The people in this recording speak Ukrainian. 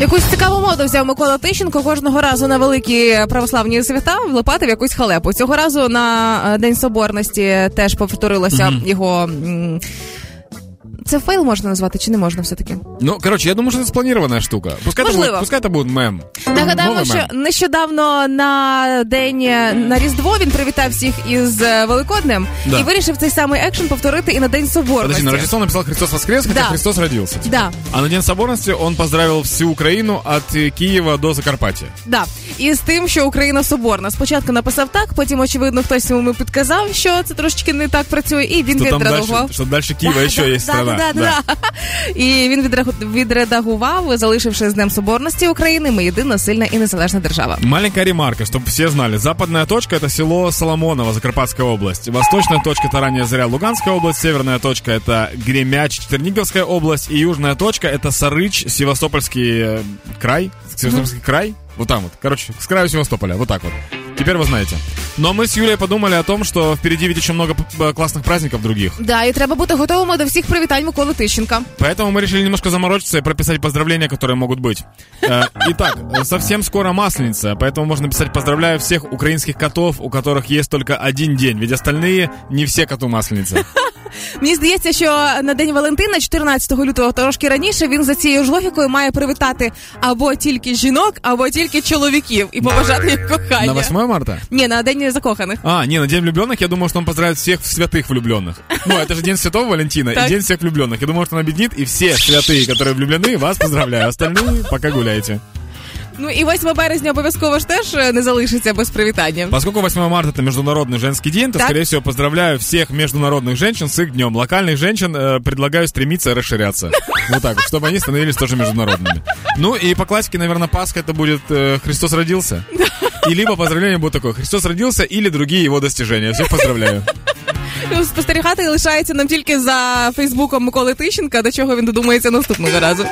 Якусь цікаву моду взяв Микола Тищенко кожного разу на великі православні свята влипати в якусь халепу. Цього разу на е, День Соборності теж повторилося Мгм. його. м, Це фейл можна назвати чи не можна все-таки? Ну, короче, я думаю, что это спланированная штука. Пускай, это Можливо. будет, пускай это будет мем. Нагадаємо, Новий що мем. нещодавно на день е, на Різдво він привітав всіх із е, Великоднем Да. і вирішив цей самий екшен повторити і на День Подожди, Соборності. на Рождество написал Христос воскрес, хотя Да. Христос родился. типа. Да. А на День Соборности он поздравил всю Украину от э, Киева до Закарпаття. Да, і з тим, що Україна соборна. Спочатку написав так, потім, очевидно, хтось йому підказав, що це трошечки не так працює, і він Что там відредагував. дальше, что дальше Киева Да, еще да, есть да, страна. Да, да, да. І він відреагу- відредагував, залишивши з Днем Соборності України. Ми єдина, сильна і незалежна держава. Маленькая ремарка, чтобы все знали. Западная точка это село Соломоново, Закарпатская область. Восточная точка это ранняя заря Луганская область. Северная точка это Гремяч, Черниговская область. И южная точка это Сарыч, Севастопольский э, край. Севастопольский край. Вот там вот. Короче, с краю Севастополя. Вот так вот. Теперь вы знаете. Но мы с Юлей подумали о том, что впереди ведь еще много п- п- классных праздников других. Да, і треба бути готовими до всіх привітань Миколи Тищенка. Поэтому мы решили немножко заморочиться и прописать поздравления, которые могут быть. Э, Итак, э, совсем скоро Масленица, поэтому можно писать «Поздравляю всех украинских котов, у которых есть только один день, ведь остальные не все коту Масленица». Мені здається, що на день Валентина, 14 лютого, трошки раніше, він за цією ж логікою має привітати або тільки жінок, або тільки чоловіків і побажати їм кохання. На 8 марта? Ні, на день закоханих. А, не, на День влюбленных, я думаю, что он поздравит всех святых влюбленных. Ну, это же День Святого Валентина Так. и День всех влюбленных. Я думаю, что он объединит и все святые, которые влюблены, вас поздравляю. Остальные пока гуляйте. Ну і 8 березня обов'язково ж теж е, не залишиться без привітання. Поскольку 8 марта это Международный женский день, то, Так. скорее всего, поздравляю всех международных женщин с их днем. Локальных женщин э, предлагаю стремиться расширяться. Вот так вот, чтобы они становились тоже международными. Ну и по классике, наверное, Пасха это будет э, Христос родился. И либо поздравление будет такое Христос родился или другие его достижения. Всех поздравляю. Ну, Спостерігати лишається нам тільки за Фейсбуком Миколи Тищенка, до чого він додумається наступного разу.